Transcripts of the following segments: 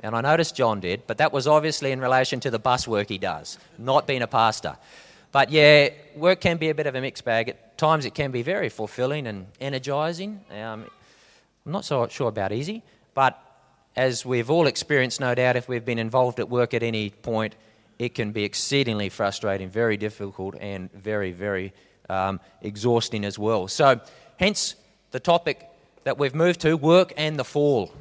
And I noticed John did, but that was obviously in relation to the bus work he does, not being a pastor. But yeah, work can be a bit of a mixed bag. At times it can be very fulfilling and energizing. Um, I'm not so sure about easy, but as we've all experienced, no doubt, if we've been involved at work at any point, it can be exceedingly frustrating, very difficult, and very, very um, exhausting as well. So, hence the topic that we've moved to work and the fall.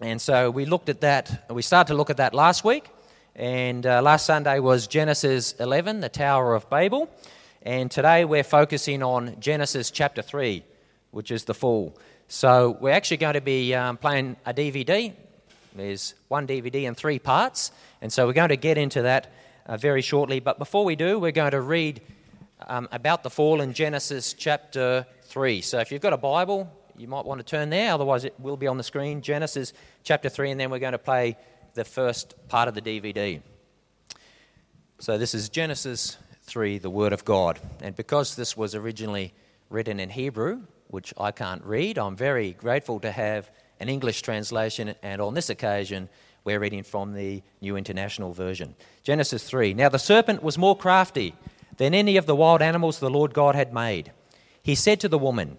And so we looked at that, we started to look at that last week. And uh, last Sunday was Genesis 11, the Tower of Babel. And today we're focusing on Genesis chapter 3, which is the fall. So we're actually going to be um, playing a DVD. There's one DVD in three parts. And so we're going to get into that uh, very shortly. But before we do, we're going to read um, about the fall in Genesis chapter 3. So if you've got a Bible, you might want to turn there, otherwise, it will be on the screen. Genesis chapter 3, and then we're going to play the first part of the DVD. So, this is Genesis 3, the Word of God. And because this was originally written in Hebrew, which I can't read, I'm very grateful to have an English translation, and on this occasion, we're reading from the New International Version. Genesis 3. Now the serpent was more crafty than any of the wild animals the Lord God had made. He said to the woman,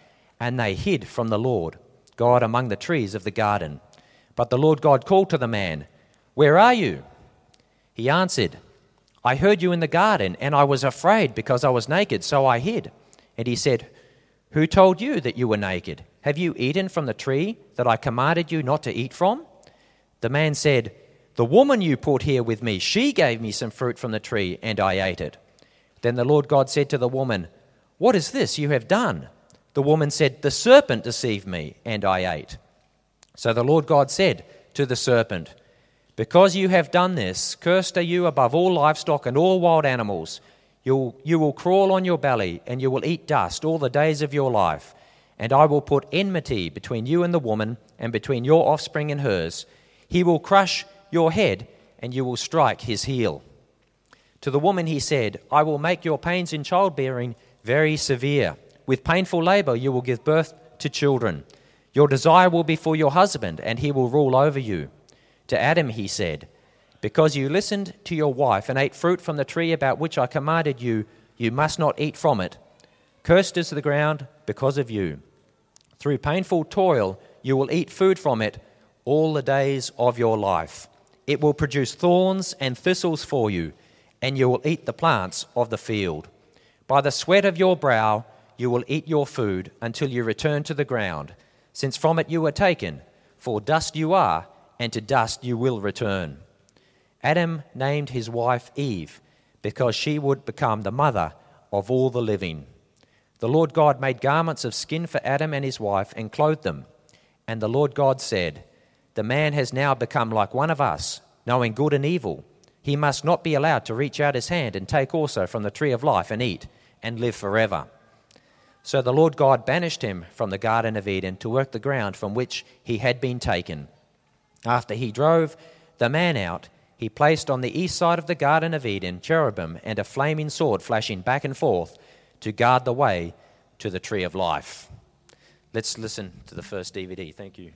and they hid from the Lord God among the trees of the garden. But the Lord God called to the man, Where are you? He answered, I heard you in the garden, and I was afraid because I was naked, so I hid. And he said, Who told you that you were naked? Have you eaten from the tree that I commanded you not to eat from? The man said, The woman you put here with me, she gave me some fruit from the tree, and I ate it. Then the Lord God said to the woman, What is this you have done? The woman said, The serpent deceived me, and I ate. So the Lord God said to the serpent, Because you have done this, cursed are you above all livestock and all wild animals. You'll, you will crawl on your belly, and you will eat dust all the days of your life. And I will put enmity between you and the woman, and between your offspring and hers. He will crush your head, and you will strike his heel. To the woman he said, I will make your pains in childbearing very severe. With painful labor, you will give birth to children. Your desire will be for your husband, and he will rule over you. To Adam he said, Because you listened to your wife and ate fruit from the tree about which I commanded you, you must not eat from it. Cursed is the ground because of you. Through painful toil, you will eat food from it all the days of your life. It will produce thorns and thistles for you, and you will eat the plants of the field. By the sweat of your brow, you will eat your food until you return to the ground, since from it you were taken, for dust you are, and to dust you will return. Adam named his wife Eve, because she would become the mother of all the living. The Lord God made garments of skin for Adam and his wife and clothed them. And the Lord God said, The man has now become like one of us, knowing good and evil. He must not be allowed to reach out his hand and take also from the tree of life and eat and live forever. So the Lord God banished him from the Garden of Eden to work the ground from which he had been taken. After he drove the man out, he placed on the east side of the Garden of Eden cherubim and a flaming sword flashing back and forth to guard the way to the tree of life. Let's listen to the first DVD. Thank you.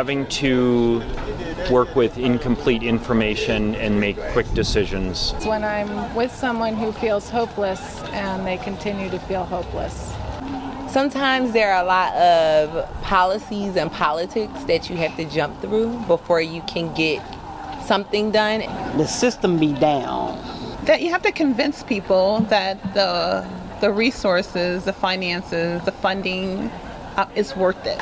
Having to work with incomplete information and make quick decisions. It's when I'm with someone who feels hopeless and they continue to feel hopeless. Sometimes there are a lot of policies and politics that you have to jump through before you can get something done. The system be down. That you have to convince people that the the resources, the finances, the funding uh, is worth it.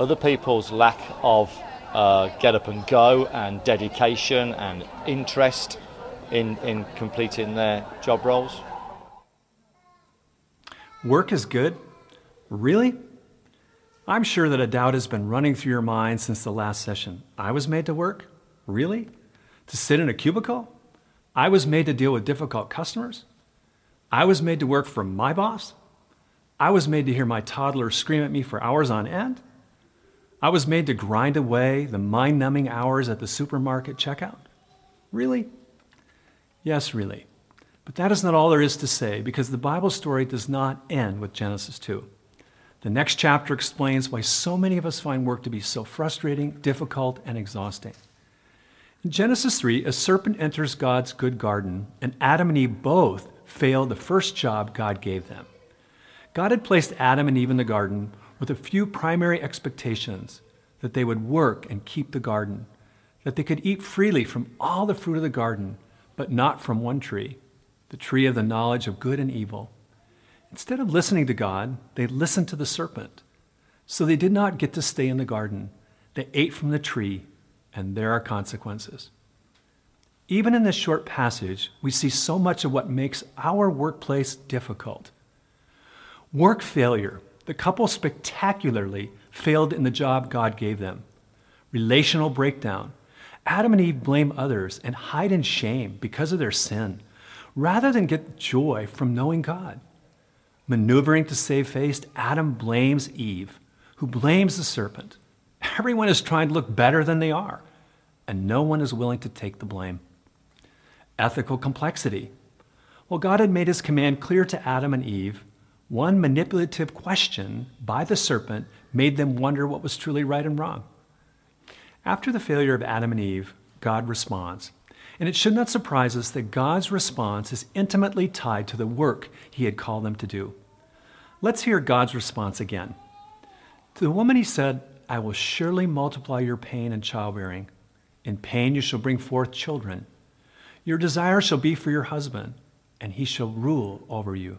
Other people's lack of uh, get up and go and dedication and interest in, in completing their job roles. Work is good? Really? I'm sure that a doubt has been running through your mind since the last session. I was made to work? Really? To sit in a cubicle? I was made to deal with difficult customers? I was made to work for my boss? I was made to hear my toddler scream at me for hours on end? I was made to grind away the mind numbing hours at the supermarket checkout? Really? Yes, really. But that is not all there is to say because the Bible story does not end with Genesis 2. The next chapter explains why so many of us find work to be so frustrating, difficult, and exhausting. In Genesis 3, a serpent enters God's good garden, and Adam and Eve both fail the first job God gave them. God had placed Adam and Eve in the garden with a few primary expectations that they would work and keep the garden, that they could eat freely from all the fruit of the garden, but not from one tree, the tree of the knowledge of good and evil. Instead of listening to God, they listened to the serpent. So they did not get to stay in the garden. They ate from the tree, and there are consequences. Even in this short passage, we see so much of what makes our workplace difficult. Work failure the couple spectacularly failed in the job God gave them. Relational breakdown. Adam and Eve blame others and hide in shame because of their sin, rather than get joy from knowing God. Maneuvering to save face, Adam blames Eve, who blames the serpent. Everyone is trying to look better than they are, and no one is willing to take the blame. Ethical complexity. Well, God had made his command clear to Adam and Eve one manipulative question by the serpent made them wonder what was truly right and wrong. After the failure of Adam and Eve, God responds. And it should not surprise us that God's response is intimately tied to the work he had called them to do. Let's hear God's response again. To the woman he said, I will surely multiply your pain and childbearing. In pain you shall bring forth children. Your desire shall be for your husband, and he shall rule over you.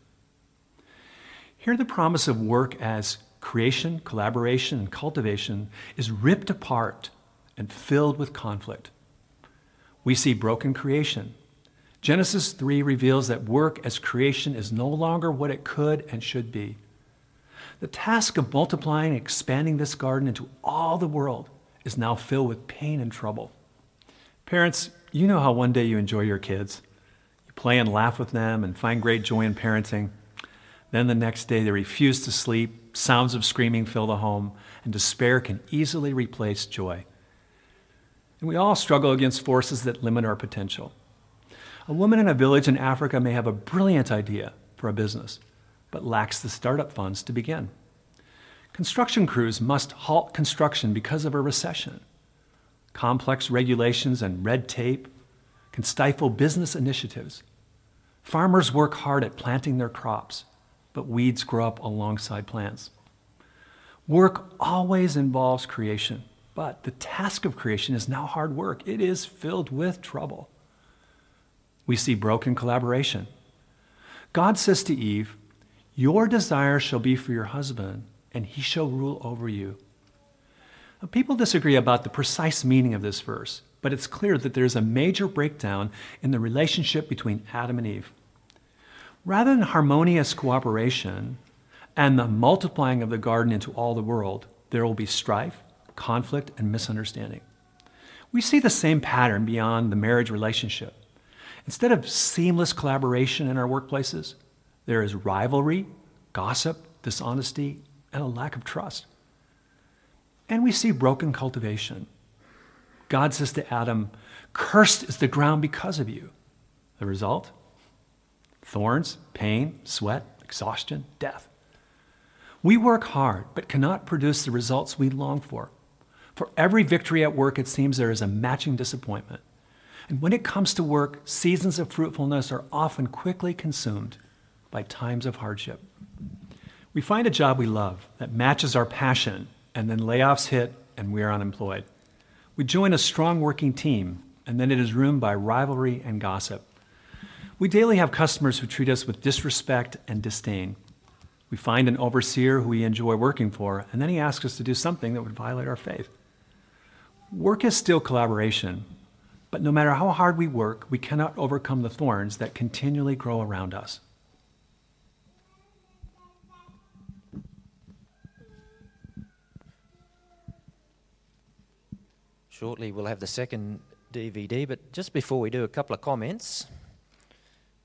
Here, the promise of work as creation, collaboration, and cultivation is ripped apart and filled with conflict. We see broken creation. Genesis 3 reveals that work as creation is no longer what it could and should be. The task of multiplying and expanding this garden into all the world is now filled with pain and trouble. Parents, you know how one day you enjoy your kids. You play and laugh with them and find great joy in parenting. Then the next day they refuse to sleep, sounds of screaming fill the home, and despair can easily replace joy. And we all struggle against forces that limit our potential. A woman in a village in Africa may have a brilliant idea for a business, but lacks the startup funds to begin. Construction crews must halt construction because of a recession. Complex regulations and red tape can stifle business initiatives. Farmers work hard at planting their crops, but weeds grow up alongside plants. Work always involves creation, but the task of creation is now hard work. It is filled with trouble. We see broken collaboration. God says to Eve, Your desire shall be for your husband, and he shall rule over you. Now, people disagree about the precise meaning of this verse, but it's clear that there's a major breakdown in the relationship between Adam and Eve. Rather than harmonious cooperation and the multiplying of the garden into all the world, there will be strife, conflict, and misunderstanding. We see the same pattern beyond the marriage relationship. Instead of seamless collaboration in our workplaces, there is rivalry, gossip, dishonesty, and a lack of trust. And we see broken cultivation. God says to Adam, Cursed is the ground because of you. The result? Thorns, pain, sweat, exhaustion, death. We work hard, but cannot produce the results we long for. For every victory at work, it seems there is a matching disappointment. And when it comes to work, seasons of fruitfulness are often quickly consumed by times of hardship. We find a job we love that matches our passion, and then layoffs hit and we are unemployed. We join a strong working team, and then it is ruined by rivalry and gossip. We daily have customers who treat us with disrespect and disdain. We find an overseer who we enjoy working for, and then he asks us to do something that would violate our faith. Work is still collaboration, but no matter how hard we work, we cannot overcome the thorns that continually grow around us. Shortly, we'll have the second DVD, but just before we do, a couple of comments.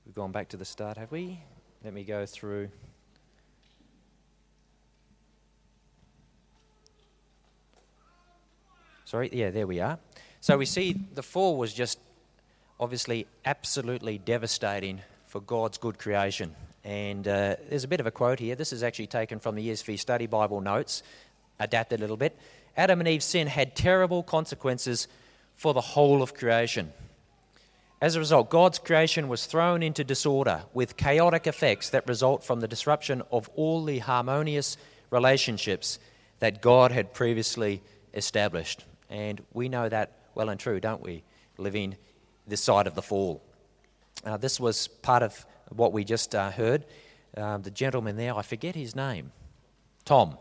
We've gone back to the start, have we? Let me go through. Sorry, yeah, there we are. So we see the fall was just obviously absolutely devastating for God's good creation. And uh, there's a bit of a quote here. This is actually taken from the ESV Study Bible notes, adapted a little bit. Adam and Eve's sin had terrible consequences for the whole of creation. As a result, God's creation was thrown into disorder with chaotic effects that result from the disruption of all the harmonious relationships that God had previously established. And we know that well and true, don't we? Living this side of the fall. Uh, this was part of what we just uh, heard. Uh, the gentleman there, I forget his name, Tom.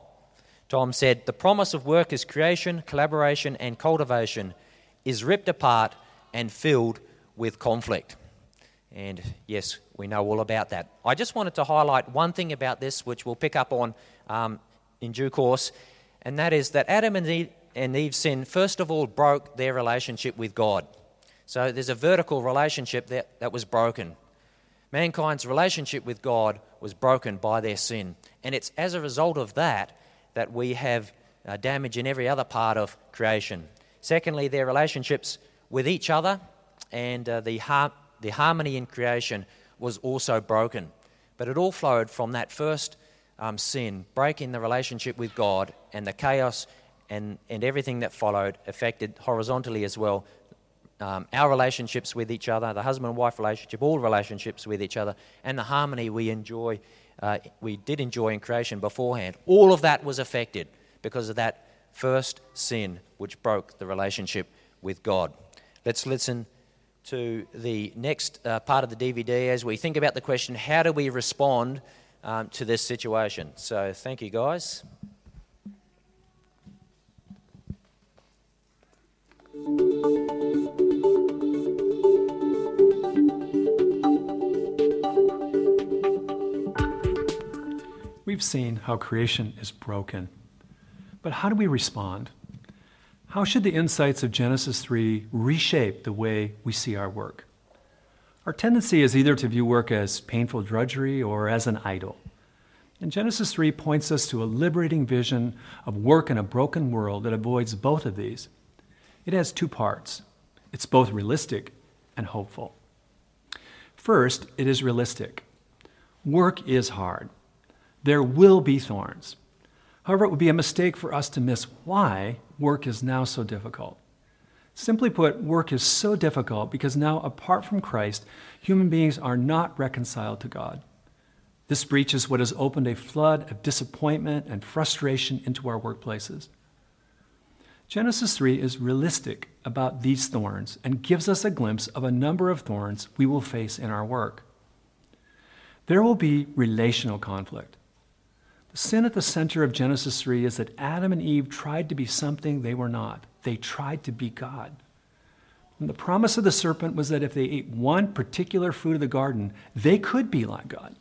Tom said, The promise of work is creation, collaboration, and cultivation is ripped apart and filled with conflict. And yes, we know all about that. I just wanted to highlight one thing about this, which we'll pick up on um, in due course, and that is that Adam and Eve, and Eve's sin, first of all, broke their relationship with God. So there's a vertical relationship that, that was broken. Mankind's relationship with God was broken by their sin. And it's as a result of that that we have uh, damage in every other part of creation. Secondly, their relationships with each other and uh, the, har- the harmony in creation was also broken. But it all flowed from that first um, sin, breaking the relationship with God, and the chaos and, and everything that followed affected horizontally as well um, our relationships with each other, the husband and wife relationship, all relationships with each other, and the harmony we enjoy, uh, we did enjoy in creation beforehand. All of that was affected because of that first sin which broke the relationship with God. Let's listen to the next uh, part of the DVD as we think about the question how do we respond um, to this situation? So, thank you, guys. We've seen how creation is broken. But how do we respond? How should the insights of Genesis 3 reshape the way we see our work? Our tendency is either to view work as painful drudgery or as an idol. And Genesis 3 points us to a liberating vision of work in a broken world that avoids both of these. It has two parts it's both realistic and hopeful. First, it is realistic. Work is hard. There will be thorns. However, it would be a mistake for us to miss why work is now so difficult. Simply put, work is so difficult because now, apart from Christ, human beings are not reconciled to God. This breach is what has opened a flood of disappointment and frustration into our workplaces. Genesis 3 is realistic about these thorns and gives us a glimpse of a number of thorns we will face in our work. There will be relational conflict. Sin at the center of Genesis 3 is that Adam and Eve tried to be something they were not. They tried to be God. And the promise of the serpent was that if they ate one particular fruit of the garden, they could be like God.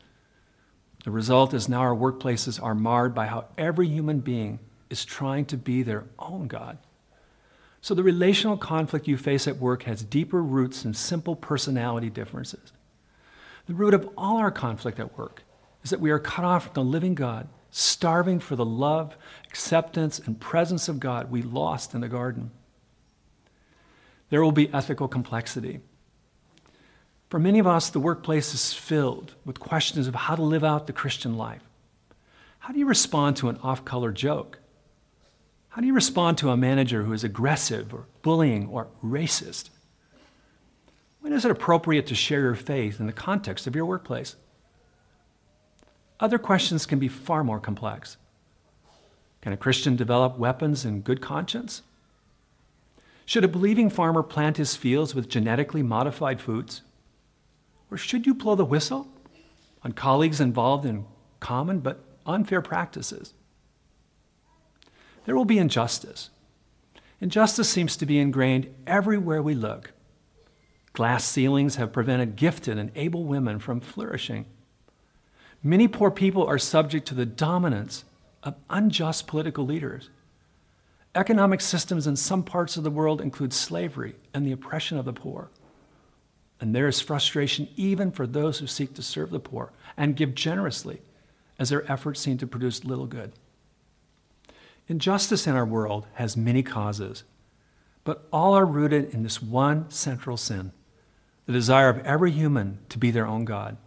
The result is now our workplaces are marred by how every human being is trying to be their own God. So the relational conflict you face at work has deeper roots than simple personality differences. The root of all our conflict at work is that we are cut off from the living God, starving for the love, acceptance, and presence of God we lost in the garden. There will be ethical complexity. For many of us, the workplace is filled with questions of how to live out the Christian life. How do you respond to an off color joke? How do you respond to a manager who is aggressive or bullying or racist? When is it appropriate to share your faith in the context of your workplace? Other questions can be far more complex. Can a Christian develop weapons in good conscience? Should a believing farmer plant his fields with genetically modified foods? Or should you blow the whistle on colleagues involved in common but unfair practices? There will be injustice. Injustice seems to be ingrained everywhere we look. Glass ceilings have prevented gifted and able women from flourishing. Many poor people are subject to the dominance of unjust political leaders. Economic systems in some parts of the world include slavery and the oppression of the poor. And there is frustration even for those who seek to serve the poor and give generously, as their efforts seem to produce little good. Injustice in our world has many causes, but all are rooted in this one central sin the desire of every human to be their own God.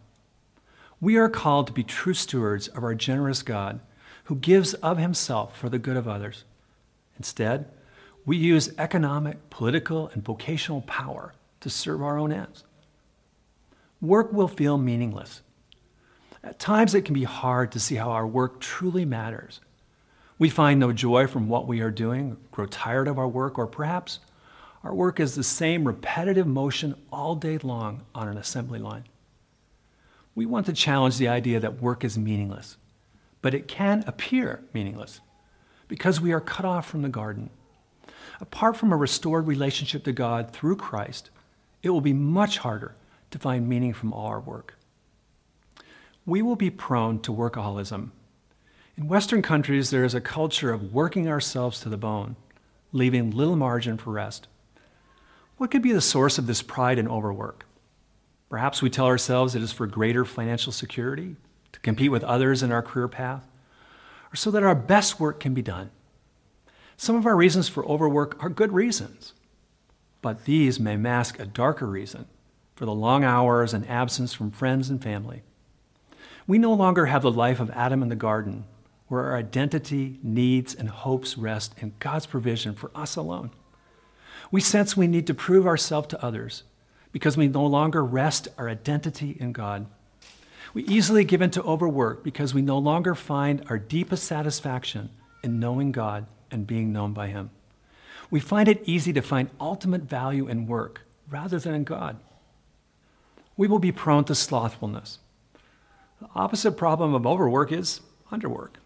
We are called to be true stewards of our generous God who gives of himself for the good of others. Instead, we use economic, political, and vocational power to serve our own ends. Work will feel meaningless. At times, it can be hard to see how our work truly matters. We find no joy from what we are doing, grow tired of our work, or perhaps our work is the same repetitive motion all day long on an assembly line. We want to challenge the idea that work is meaningless, but it can appear meaningless because we are cut off from the garden. Apart from a restored relationship to God through Christ, it will be much harder to find meaning from all our work. We will be prone to workaholism. In Western countries, there is a culture of working ourselves to the bone, leaving little margin for rest. What could be the source of this pride and overwork? Perhaps we tell ourselves it is for greater financial security, to compete with others in our career path, or so that our best work can be done. Some of our reasons for overwork are good reasons, but these may mask a darker reason for the long hours and absence from friends and family. We no longer have the life of Adam in the garden, where our identity, needs, and hopes rest in God's provision for us alone. We sense we need to prove ourselves to others because we no longer rest our identity in God. We easily give in to overwork because we no longer find our deepest satisfaction in knowing God and being known by Him. We find it easy to find ultimate value in work rather than in God we will be prone to slothfulness. The opposite problem of overwork is underwork.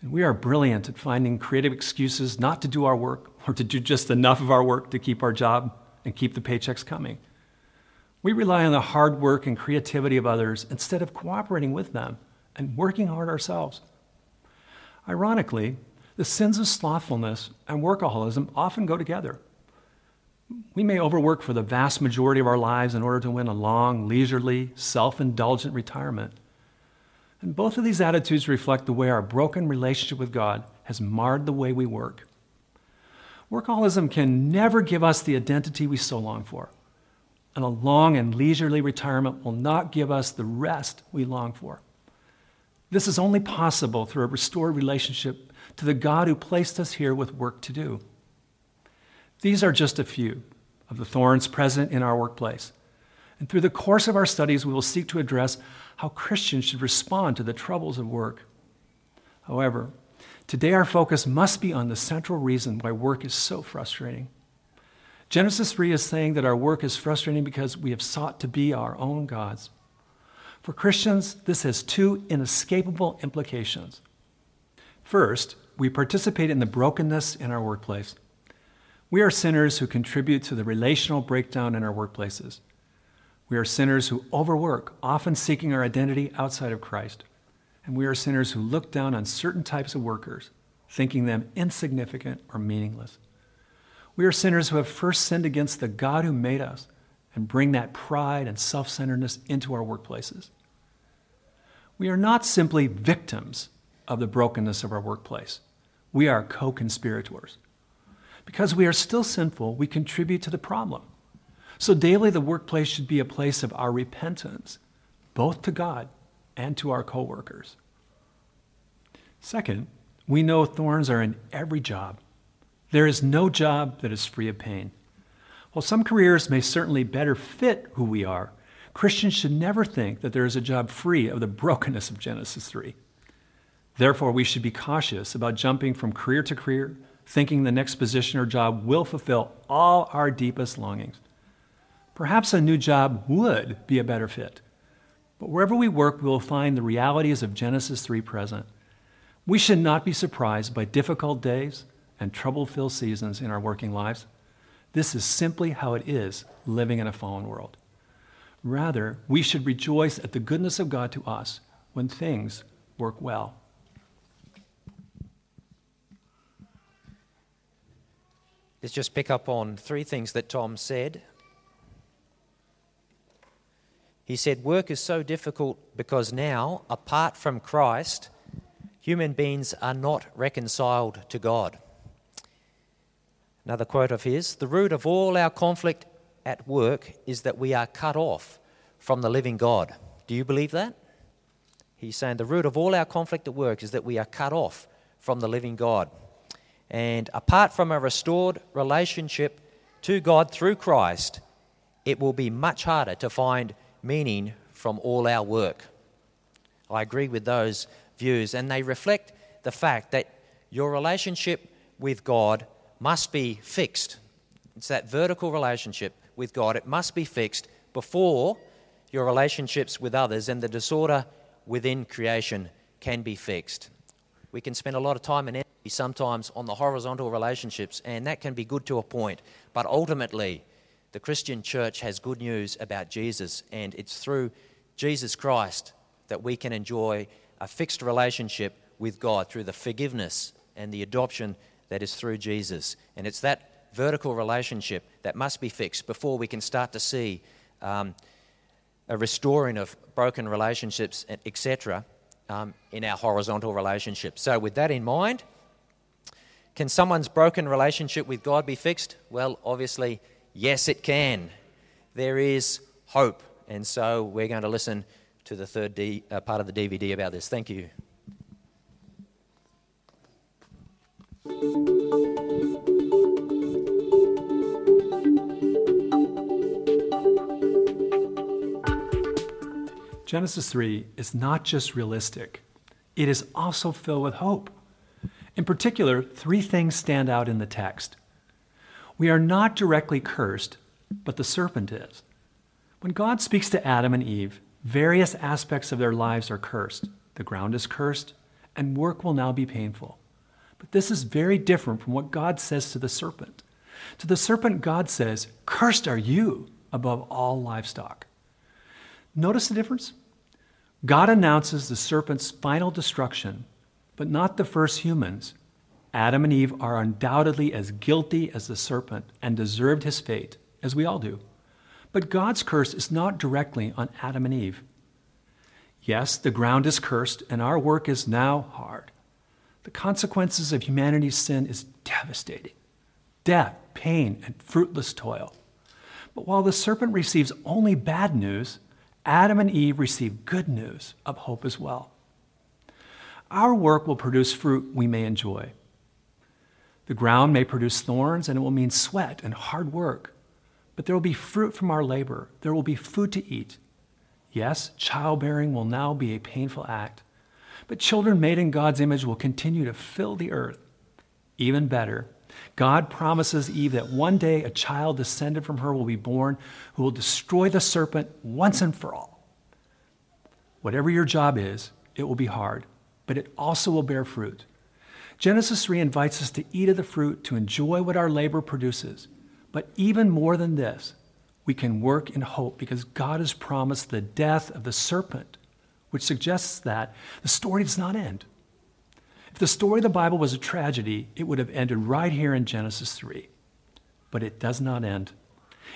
And we are brilliant at finding creative excuses not to do our work or to do just enough of our work to keep our job and keep the paychecks coming. We rely on the hard work and creativity of others instead of cooperating with them and working hard ourselves. Ironically, the sins of slothfulness and workaholism often go together. We may overwork for the vast majority of our lives in order to win a long, leisurely, self indulgent retirement. And both of these attitudes reflect the way our broken relationship with God has marred the way we work. Workaholism can never give us the identity we so long for, and a long and leisurely retirement will not give us the rest we long for. This is only possible through a restored relationship to the God who placed us here with work to do. These are just a few of the thorns present in our workplace. And through the course of our studies, we will seek to address how Christians should respond to the troubles of work. However, today our focus must be on the central reason why work is so frustrating. Genesis 3 is saying that our work is frustrating because we have sought to be our own gods. For Christians, this has two inescapable implications. First, we participate in the brokenness in our workplace. We are sinners who contribute to the relational breakdown in our workplaces. We are sinners who overwork, often seeking our identity outside of Christ. And we are sinners who look down on certain types of workers, thinking them insignificant or meaningless. We are sinners who have first sinned against the God who made us and bring that pride and self centeredness into our workplaces. We are not simply victims of the brokenness of our workplace, we are co conspirators. Because we are still sinful, we contribute to the problem. So daily, the workplace should be a place of our repentance, both to God and to our coworkers. Second, we know thorns are in every job. There is no job that is free of pain. While some careers may certainly better fit who we are, Christians should never think that there is a job free of the brokenness of Genesis 3. Therefore, we should be cautious about jumping from career to career, thinking the next position or job will fulfill all our deepest longings. Perhaps a new job would be a better fit. But wherever we work, we will find the realities of Genesis 3 present. We should not be surprised by difficult days and trouble filled seasons in our working lives. This is simply how it is living in a fallen world. Rather, we should rejoice at the goodness of God to us when things work well. Let's just pick up on three things that Tom said. He said, Work is so difficult because now, apart from Christ, human beings are not reconciled to God. Another quote of his The root of all our conflict at work is that we are cut off from the living God. Do you believe that? He's saying the root of all our conflict at work is that we are cut off from the living God. And apart from a restored relationship to God through Christ, it will be much harder to find meaning from all our work. I agree with those views, and they reflect the fact that your relationship with God must be fixed. It's that vertical relationship with God, it must be fixed before your relationships with others and the disorder within creation can be fixed. We can spend a lot of time and energy sometimes on the horizontal relationships, and that can be good to a point. But ultimately, the Christian church has good news about Jesus, and it's through Jesus Christ that we can enjoy a fixed relationship with God through the forgiveness and the adoption that is through Jesus. And it's that vertical relationship that must be fixed before we can start to see um, a restoring of broken relationships, etc um, in our horizontal relationship. So, with that in mind, can someone's broken relationship with God be fixed? Well, obviously, yes, it can. There is hope. And so, we're going to listen to the third D, uh, part of the DVD about this. Thank you. Genesis 3 is not just realistic, it is also filled with hope. In particular, three things stand out in the text. We are not directly cursed, but the serpent is. When God speaks to Adam and Eve, various aspects of their lives are cursed. The ground is cursed, and work will now be painful. But this is very different from what God says to the serpent. To the serpent, God says, Cursed are you above all livestock. Notice the difference? God announces the serpent's final destruction, but not the first humans. Adam and Eve are undoubtedly as guilty as the serpent and deserved his fate, as we all do. But God's curse is not directly on Adam and Eve. Yes, the ground is cursed, and our work is now hard. The consequences of humanity's sin is devastating death, pain, and fruitless toil. But while the serpent receives only bad news, Adam and Eve receive good news of hope as well. Our work will produce fruit we may enjoy. The ground may produce thorns, and it will mean sweat and hard work. But there will be fruit from our labor. There will be food to eat. Yes, childbearing will now be a painful act, but children made in God's image will continue to fill the earth. Even better, God promises Eve that one day a child descended from her will be born who will destroy the serpent once and for all. Whatever your job is, it will be hard, but it also will bear fruit. Genesis 3 invites us to eat of the fruit, to enjoy what our labor produces. But even more than this, we can work in hope because God has promised the death of the serpent, which suggests that the story does not end. If the story of the Bible was a tragedy, it would have ended right here in Genesis 3. But it does not end.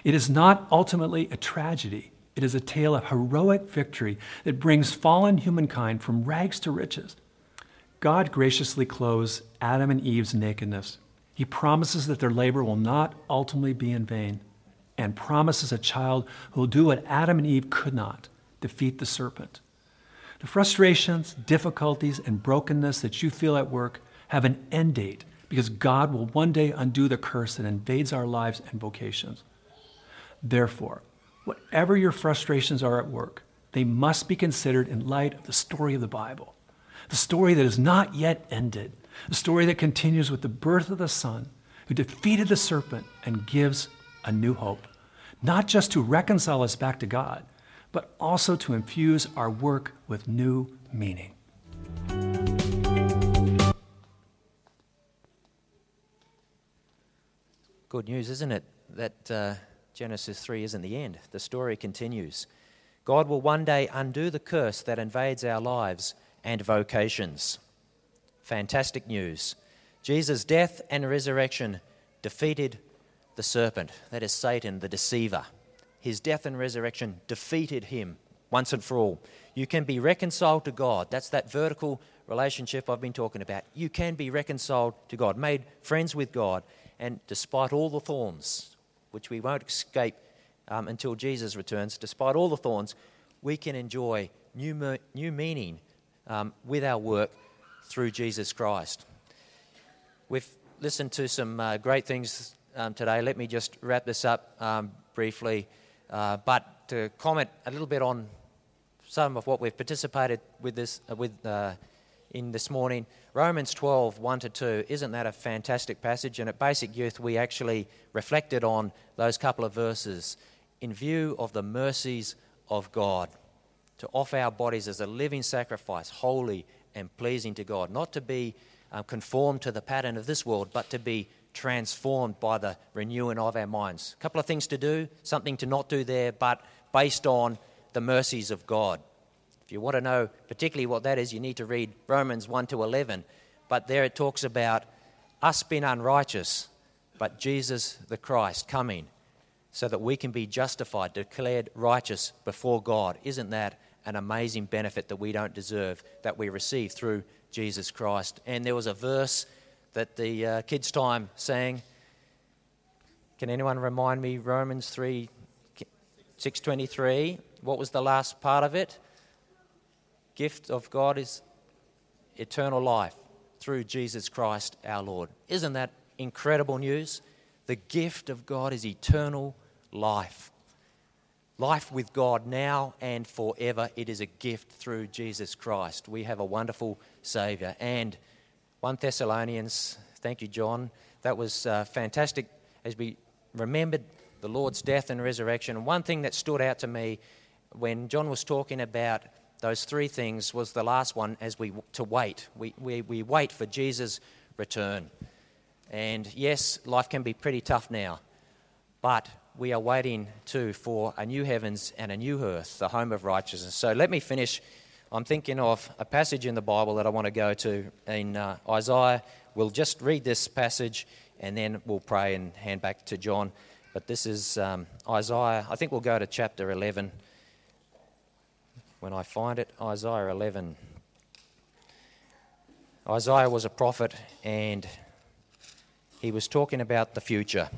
It is not ultimately a tragedy. It is a tale of heroic victory that brings fallen humankind from rags to riches. God graciously clothes Adam and Eve's nakedness. He promises that their labor will not ultimately be in vain and promises a child who will do what Adam and Eve could not defeat the serpent. The frustrations, difficulties, and brokenness that you feel at work have an end date because God will one day undo the curse that invades our lives and vocations. Therefore, whatever your frustrations are at work, they must be considered in light of the story of the Bible, the story that is not yet ended, the story that continues with the birth of the Son who defeated the serpent and gives a new hope, not just to reconcile us back to God but also to infuse our work with new meaning. Good news, isn't it? That uh, Genesis 3 isn't the end. The story continues. God will one day undo the curse that invades our lives and vocations. Fantastic news. Jesus' death and resurrection defeated the serpent, that is Satan, the deceiver his death and resurrection defeated him once and for all. You can be reconciled to God. That's that vertical relationship I've been talking about. You can be reconciled to God, made friends with God, and despite all the thorns, which we won't escape um, until Jesus returns, despite all the thorns, we can enjoy new, new meaning um, with our work through Jesus Christ. We've listened to some uh, great things um, today. Let me just wrap this up um, briefly. Uh, but to comment a little bit on some of what we've participated with this uh, with uh, in this morning, Romans 12, 1 to 2, isn't that a fantastic passage? And at Basic Youth, we actually reflected on those couple of verses. In view of the mercies of God to offer our bodies as a living sacrifice, holy and pleasing to God, not to be um, conformed to the pattern of this world, but to be transformed by the renewing of our minds. A couple of things to do, something to not do there, but based on the mercies of God. If you want to know particularly what that is, you need to read Romans 1 to 11. But there it talks about us being unrighteous, but Jesus the Christ coming so that we can be justified, declared righteous before God. Isn't that an amazing benefit that we don't deserve that we receive through Jesus Christ? And there was a verse that the uh, kids' time sang. Can anyone remind me Romans 3 623? What was the last part of it? Gift of God is eternal life through Jesus Christ our Lord. Isn't that incredible news? The gift of God is eternal life. Life with God now and forever. It is a gift through Jesus Christ. We have a wonderful Savior. And 1 Thessalonians, thank you, John. That was uh, fantastic as we remembered the Lord's death and resurrection. One thing that stood out to me when John was talking about those three things was the last one as we to wait. We, we, we wait for Jesus' return. And yes, life can be pretty tough now, but we are waiting too for a new heavens and a new earth, the home of righteousness. So let me finish I'm thinking of a passage in the Bible that I want to go to in uh, Isaiah. We'll just read this passage and then we'll pray and hand back to John. But this is um, Isaiah. I think we'll go to chapter 11. When I find it, Isaiah 11. Isaiah was a prophet and he was talking about the future,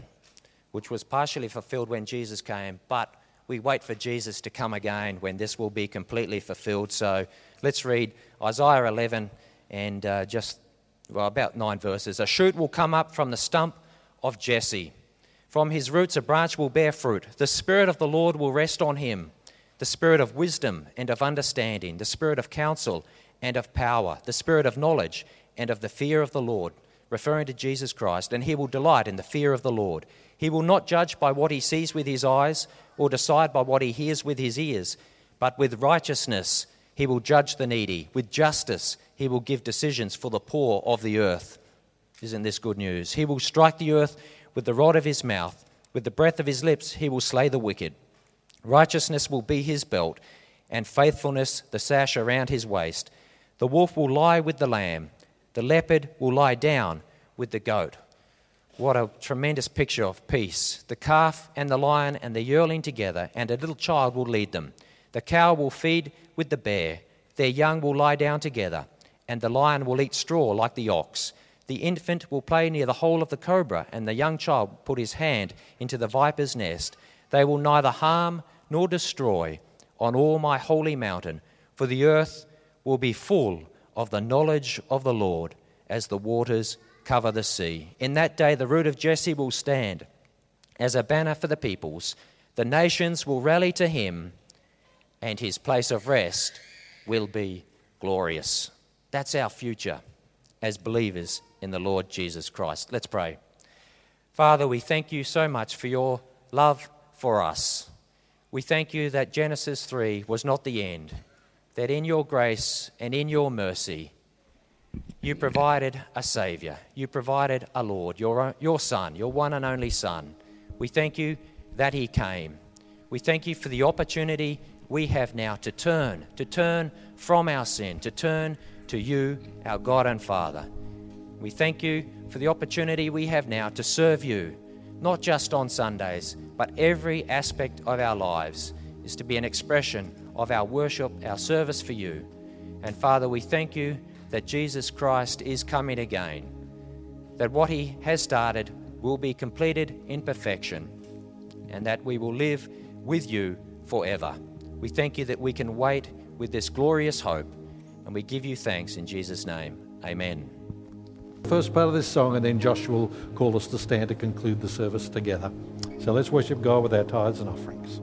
which was partially fulfilled when Jesus came, but we wait for Jesus to come again when this will be completely fulfilled. So let's read Isaiah 11 and uh, just well, about nine verses. A shoot will come up from the stump of Jesse. From his roots, a branch will bear fruit. The Spirit of the Lord will rest on him the Spirit of wisdom and of understanding, the Spirit of counsel and of power, the Spirit of knowledge and of the fear of the Lord, referring to Jesus Christ. And he will delight in the fear of the Lord. He will not judge by what he sees with his eyes or decide by what he hears with his ears, but with righteousness he will judge the needy. With justice he will give decisions for the poor of the earth. Isn't this good news? He will strike the earth with the rod of his mouth. With the breath of his lips he will slay the wicked. Righteousness will be his belt, and faithfulness the sash around his waist. The wolf will lie with the lamb, The leopard will lie down with the goat. What a tremendous picture of peace. The calf and the lion and the yearling together, and a little child will lead them. The cow will feed with the bear. Their young will lie down together, and the lion will eat straw like the ox. The infant will play near the hole of the cobra, and the young child put his hand into the viper's nest. They will neither harm nor destroy on all my holy mountain, for the earth will be full of the knowledge of the Lord as the waters cover the sea. In that day, the root of Jesse will stand as a banner for the peoples. The nations will rally to him, and his place of rest will be glorious. That's our future as believers in the Lord Jesus Christ. Let's pray. Father, we thank you so much for your love for us. We thank you that Genesis 3 was not the end, that in your grace and in your mercy, you provided a Saviour. You provided a Lord, your, your Son, your one and only Son. We thank you that He came. We thank you for the opportunity we have now to turn, to turn from our sin, to turn to you, our God and Father. We thank you for the opportunity we have now to serve you, not just on Sundays, but every aspect of our lives is to be an expression of our worship, our service for you. And Father, we thank you that Jesus Christ is coming again, that what he has started will be completed in perfection, and that we will live with you forever. We thank you that we can wait with this glorious hope, and we give you thanks in Jesus' name. Amen. First part of this song, and then Joshua will call us to stand to conclude the service together. So let's worship God with our tithes and offerings.